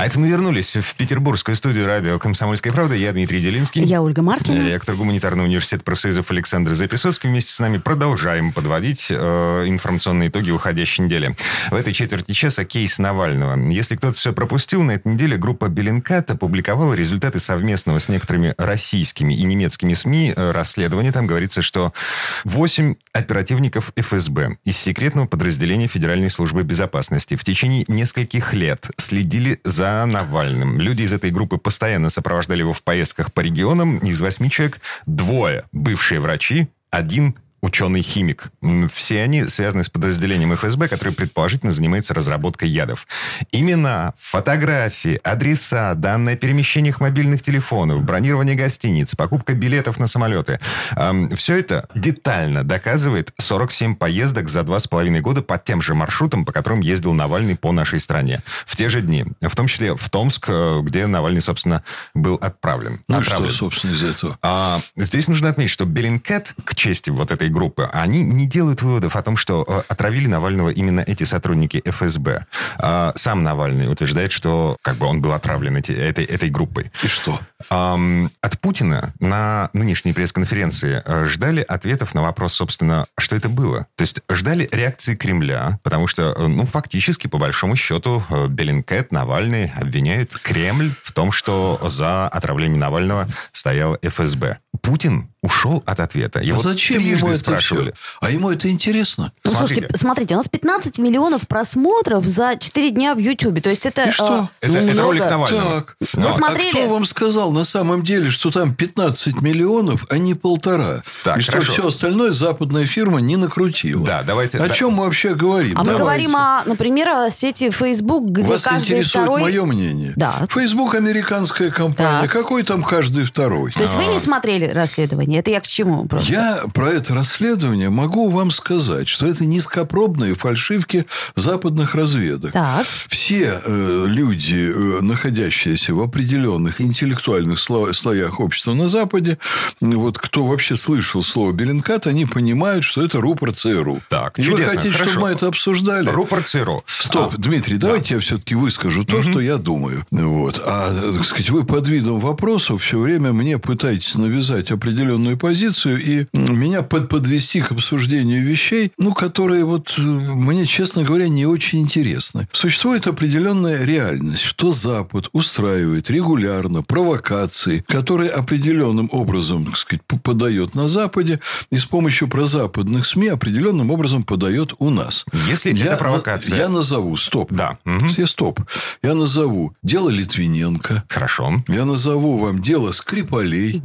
А это мы вернулись в петербургскую студию радио «Комсомольская правда». Я Дмитрий Делинский. Я Ольга Маркина. Ректор гуманитарного университета профсоюзов Александр Записоцкий. Вместе с нами продолжаем подводить э, информационные итоги уходящей недели. В этой четверти часа кейс Навального. Если кто-то все пропустил, на этой неделе группа Беллинкат опубликовала результаты совместного с некоторыми российскими и немецкими СМИ э, расследования. Там говорится, что 8 оперативников ФСБ из секретного подразделения Федеральной службы безопасности в течение нескольких лет следили за Навальным. Люди из этой группы постоянно сопровождали его в поездках по регионам. Из восьми человек двое бывшие врачи, один ученый-химик. Все они связаны с подразделением ФСБ, которое предположительно занимается разработкой ядов. Имена, фотографии, адреса, данные о перемещениях мобильных телефонов, бронирование гостиниц, покупка билетов на самолеты. Все это детально доказывает 47 поездок за два с половиной года по тем же маршрутам, по которым ездил Навальный по нашей стране. В те же дни. В том числе в Томск, э, где Навальный, собственно, был отправлен. Ну отправлен. что, собственно, из этого? А, здесь нужно отметить, что Беллинкет, к чести вот этой группы, они не делают выводов о том, что э, отравили Навального именно эти сотрудники ФСБ. А сам Навальный утверждает, что как бы он был отравлен эти, этой, этой группой. И что? От Путина на нынешней пресс-конференции э, ждали ответов на вопрос, собственно, что это было. То есть ждали реакции Кремля, потому что, э, ну, фактически, по большому счету, Беллинкет, Навальный обвиняют Кремль в том, что за отравление Навального стоял ФСБ. Путин ушел от ответа. Его а зачем ему это спрашивали. все? А ему это интересно? Ну, Смотрите. слушайте, смотрите, у нас 15 миллионов просмотров за 4 дня в Ютубе. То есть это... И что? э, Это, это много. ролик Навального. Так. Но- Вы смотрели? А кто вам сказал на самом деле, что там 15 миллионов, а не полтора? Так, и что хорошо. все остальное западная фирма не накрутила? Да, давайте- О да. чем мы вообще говорим? А мы Давайте. говорим, о, например, о сети Facebook, где Вас каждый интересует второй... мое мнение? Да. Facebook американская компания. Так. Какой там каждый второй? То есть вы не смотрели расследование? Это я к чему просто? Я про это расследование могу вам сказать, что это низкопробные фальшивки западных разведок. Так. Все э, люди, э, находящиеся в определенных интеллектуальных сло- слоях общества на Западе, вот кто вообще слышал слово Беллинкат, они понимают, что это рупор ЦРУ. Так, И вы чудесно, хотите, хорошо. чтобы мы это обсуждали? Рупор ЦРУ. Стоп, А, Дмитрий, давайте я все-таки выскажу то, что я думаю. Вот. А, так сказать, вы под видом вопросов все время мне пытаетесь навязать определенную позицию и меня под подвести к обсуждению вещей, ну, которые вот э, мне, честно говоря, не очень интересны. Существует определенная реальность, что Запад устраивает регулярно провокации, которые определенным образом, так сказать, подает на Западе и с помощью прозападных СМИ определенным образом подает у нас. Если это Я- провокация. Я назову, стоп. Да. Мгм. Все стоп. Я назову дело Литвиненко. Хорошо. Я назову вам дело Скрипалей.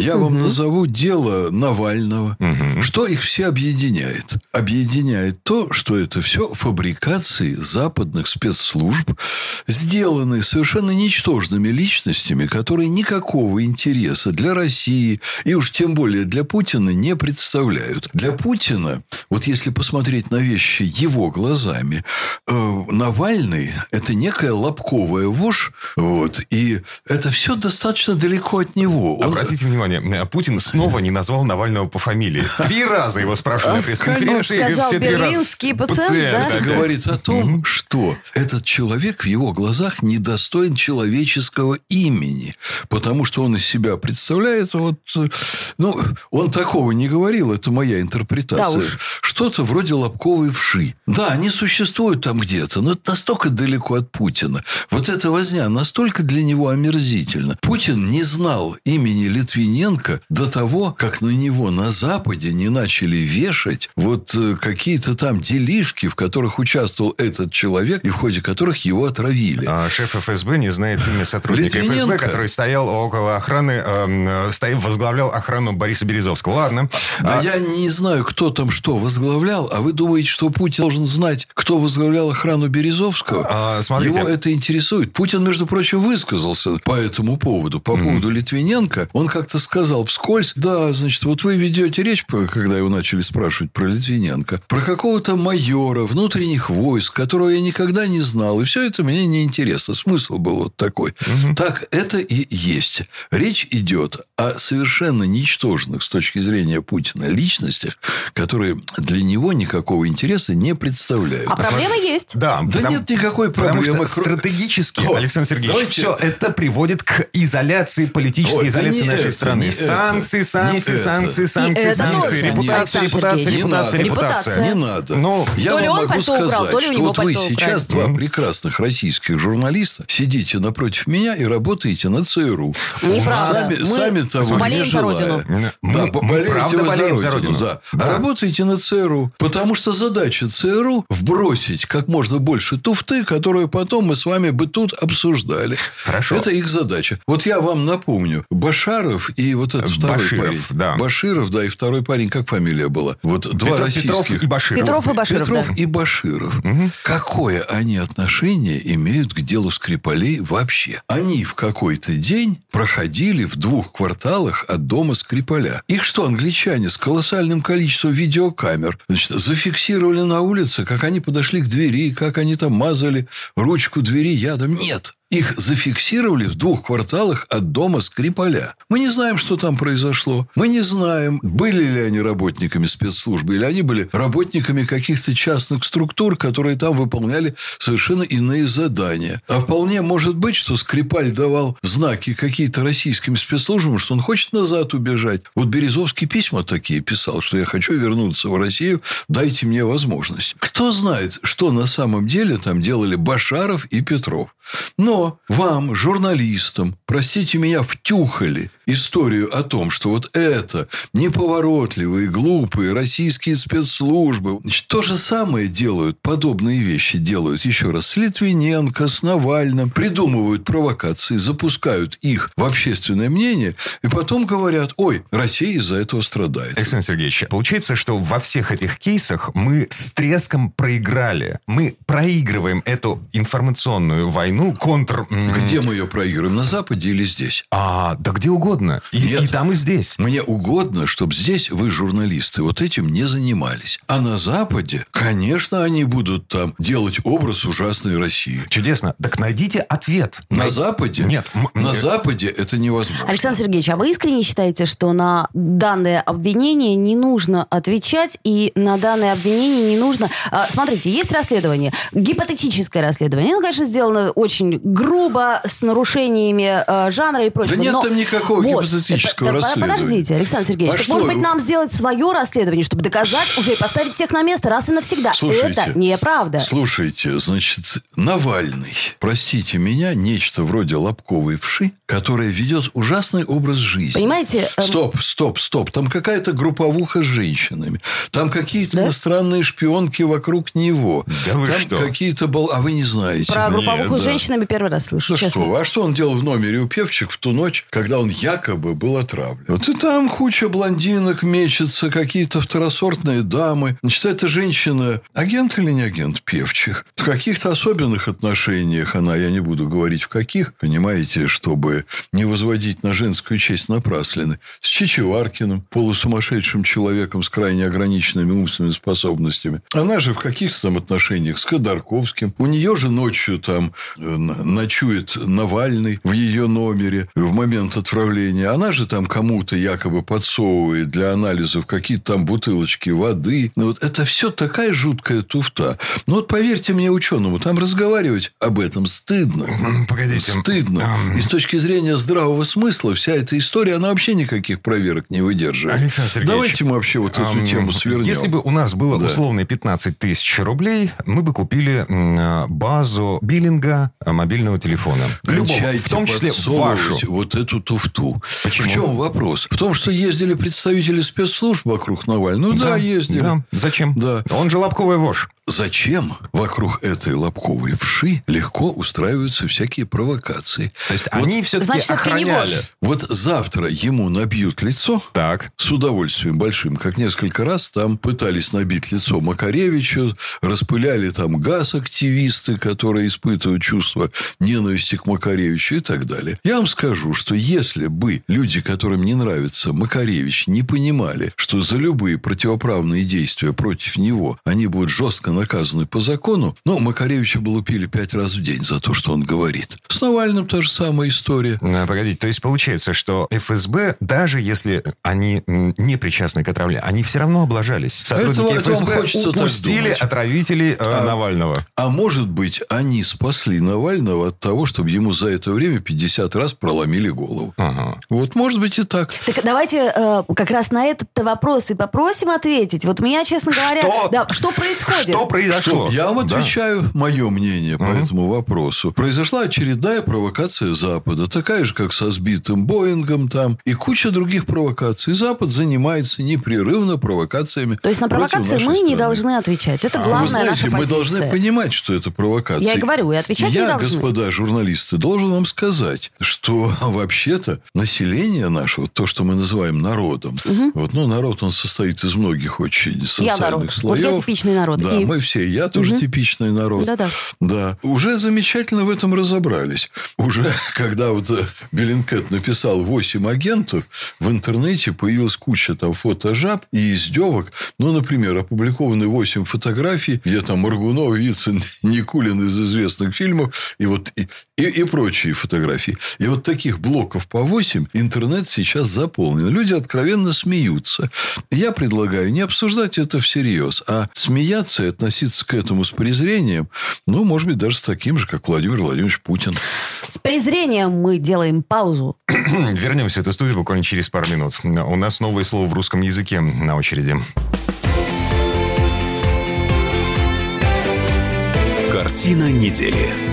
Я вам назову дело Навального. Что их все объединяет? Объединяет то, что это все фабрикации западных спецслужб, сделанные совершенно ничтожными личностями, которые никакого интереса для России и уж тем более для Путина не представляют. Для Путина, вот если посмотреть на вещи его глазами, э, Навальный – это некая лобковая вошь, вот, и это все достаточно далеко от него. Он- Обратите внимание, Путин снова не назвал Навального по фамилии. Три раза его спрашивали на А, пресс-конференции. Сказал все берлинский пациент, да? говорит о том, что этот человек в его глазах недостоин человеческого имени, потому что он из себя представляет вот, э, ну, он такого не говорил, это моя интерпретация. Да уж. Что-то вроде лобковой вши. Да, они существуют там где-то, но это настолько далеко от Путина. Вот эта возня настолько для него омерзительна. Путин не знал имени Литвиненко до того, как на него на Западе не начали вешать вот э, какие-то там делишки, в которых участвовал этот человек и в ходе которых его отравили. А шеф ФСБ не знает имя сотрудника. ФСБ, который стоял около охраны, эм, э, стоял, возглавлял охрану Бориса Березовского. Ладно. Да А, я не знаю, кто там что возглавлял, а вы думаете, что Путин должен знать, кто возглавлял охрану Березовского? А, смотрите. Его это интересует. Путин, между прочим, высказался по этому поводу. По поводу Литвиненко. Он как-то сказал, сказал вскользь, да, значит, вот вы ведете речь, когда его начали спрашивать про Литвиненко, про какого-то майора внутренних войск, которого я никогда не знал. И все это мне не интересно. Смысл был вот такой. Угу. Так это и есть. Речь идет о совершенно ничтожных с точки зрения Путина личностях, которые для него никакого интереса не представляют. А проблема есть. Да, да потому, нет никакой проблемы. стратегически, О, Александр Сергеевич, давайте... все это приводит к изоляции, политической Ой, изоляции нашей это, страны. Санкции, санкции, санкции, санкции, санкции, репутация, репутация, репутация, репутация. Не надо. Ну, я вам могу сказать, что вот вы сейчас два прекрасных российских журналиста сидите напротив меня и работаете на ЦРУ. Неправда. Сами, сами того не желая. Да, болеете вы за Родину. Да. А работаете на ЦРУ. Потому что задача ЦРУ вбросить как можно больше туфты, которую потом мы с вами бы тут обсуждали. Хорошо. Это их задача. Вот я вам напомню. Башаров и вот этот второй Баширов, парень. Да. Баширов, да, и второй парень, как фамилия была? Вот Петров, два российских. Петров и Баширов. Петров и Баширов, Петров да. и Баширов. Угу. Какое они отношение имеют к делу Скрипалей вообще? Они в какой-то день проходили в двух кварталах от дома Скрипаля. Их что, англичане с колоссальным количеством видеокамер значит, зафиксировали на улице, как они подошли к двери, как они там мазали ручку двери ядом? Нет. Их зафиксировали в двух кварталах от дома Скрипаля. Мы не знаем, что там произошло. Мы не знаем, были ли они работниками спецслужбы, или они были работниками каких-то частных структур, которые там выполняли совершенно иные задания. А вполне может быть, что Скрипаль давал знаки какие-то российским спецслужбам, что он хочет назад убежать. Вот Березовский письма такие писал, что я хочу вернуться в Россию, дайте мне возможность. Кто знает, что на самом деле там делали Башаров и Петров. Но вам, журналистам, простите меня, втюхали историю о том, что вот это неповоротливые, глупые российские спецслужбы. Значит, то же самое делают, подобные вещи делают, еще раз, с Литвиненко, с Навальным, придумывают провокации, запускают их в общественное мнение, и потом говорят, ой, Россия из-за этого страдает. Александр Сергеевич, получается, что во всех этих кейсах мы с треском проиграли. Мы проигрываем эту информационную войну контр... Где мы ее проигрываем? На Западе или здесь? А, да где угодно. И, Нет, и там, и здесь. Мне угодно, чтобы здесь вы, журналисты, вот этим не занимались. А на Западе, конечно, они будут там делать образ ужасной России. Чудесно. Так найдите ответ. На Най... Западе? Нет. На нет. Западе это невозможно. Александр Сергеевич, а вы искренне считаете, что на данное обвинение не нужно отвечать и на данное обвинение не нужно... А, смотрите, есть расследование, гипотетическое расследование. Оно, конечно, сделано очень грубо, с нарушениями э, жанра и прочего. Да нет но... там никакого вот. гипотетического это, расследования. Подождите, Александр Сергеевич, а так, что? может быть, нам сделать свое расследование, чтобы доказать уже и поставить всех на место раз и навсегда. Слушайте, это неправда. Слушайте, значит, Навальный, простите меня, нечто вроде лобковой вши, которая ведет ужасный образ жизни. Понимаете? Эм... Стоп, стоп, стоп. Там какая-то групповуха с женщинами. Там какие-то да? иностранные шпионки вокруг него. Да вы Там что? какие-то... Бол... А вы не знаете. Про групповуху Нет, с женщинами первый раз слышу, ну честно. что, а что он делал в номере у певчих в ту ночь, когда он якобы был отравлен? Вот и там куча блондинок мечется, какие-то второсортные дамы. Значит, эта женщина агент или не агент певчих? В каких-то особенных отношениях она, я не буду говорить в каких, понимаете, чтобы не возводить на женскую честь напраслины, с Чичеваркиным, полусумасшедшим человеком с крайне ограниченными умственными способностями. Она же в каких-то там отношениях с Ходорковским. У нее же ночью там э, ночует Навальный в ее номере в момент отправления. Она же там кому-то якобы подсовывает для анализов какие-то там бутылочки воды. Ну, вот это все такая жуткая туфта. Ну, вот поверьте мне, ученому, там разговаривать об этом стыдно. Погодите. Стыдно. И с точки зрения здравого смысла вся эта история, она вообще никаких проверок не выдерживает. Александр Сергеевич, Давайте мы вообще вот эту тему свернем. Если бы у нас было Да. условные 15 тысяч рублей, мы бы купили м, базу биллинга э, мобильного телефона. Любого, в том числе вашу. вот эту туфту. Почему? В чем вопрос? В том, что ездили представители спецслужб вокруг Навального. Ну да, ездили. Да. Зачем? Да. Он же лобковый вож. Зачем вокруг этой лобковой вши легко устраиваются всякие провокации. То есть Вот- они все-таки Значит, охраняли. Вот завтра ему набьют лицо, Так. с удовольствием большим, как несколько раз там пытались набить лицо Макаревичу, распыляли там газ активисты, которые испытывают чувство ненависти к Макаревичу и так далее. Я вам скажу, что если бы люди, которым не нравится Макаревич, не понимали, что за любые противоправные действия против него они будут жестко наказаны по закону, ну, Макаревича бы лупили пять раз в день за то, что он говорит. С Навальным та же самая история. А, Погодите, то есть получается, что ФСБ, даже если они не причастны к отравлению, они все равно облажались. Сотрудники это ФСБ упустили отравителей э, Навального. А может быть, они спасли Навального от того, чтобы ему за это время 50 раз проломили голову. Ага. Вот, может быть, и так. Так давайте э, как раз на этот вопрос и попросим ответить. Вот у меня, честно говоря, Что? да, что происходит? Что произошло? Я вам Да. отвечаю мое мнение по этому вопросу. Произошла очередная провокация Запада, такая же, как со сбитым Боингом там, и куча других провокаций. Запад занимается непрерывно провокациями. То есть на провокации мы не страны. должны отвечать. Это А главная Вы знаете, наша мы позиция. должны понимать, что это провокация. Я и говорю, и отвечать не Я, должны. господа журналисты, должен вам сказать, что вообще-то население наше, вот то, что мы называем народом, вот, ну, народ, он состоит из многих очень социальных народ. Вот слоев. я типичный народ. Да, И? мы все, я тоже типичный народ. Да-да. Да, уже замечательно в этом разобрались. Уже, когда вот э, Беллинкет написал 8 агентов, в интернете появилась куча там фотожаб и издевок. Ну, например, опубликованы 8 фотографий, где там Маргунов, Вицин, Никулин из известных фильмов и вот и, и, и прочие фотографии. И вот таких блоков по 8 интернет сейчас заполнен. Люди откровенно смеются. Я предлагаю не обсуждать это всерьез, а смеяться и относиться к этому с презрением, ну, может быть, даже с таким же, как Владимир Владимирович Путин. С презрением мы делаем паузу. Вернемся в эту студию буквально через пару минут. У нас новое слово в русском языке на очереди. Картина недели.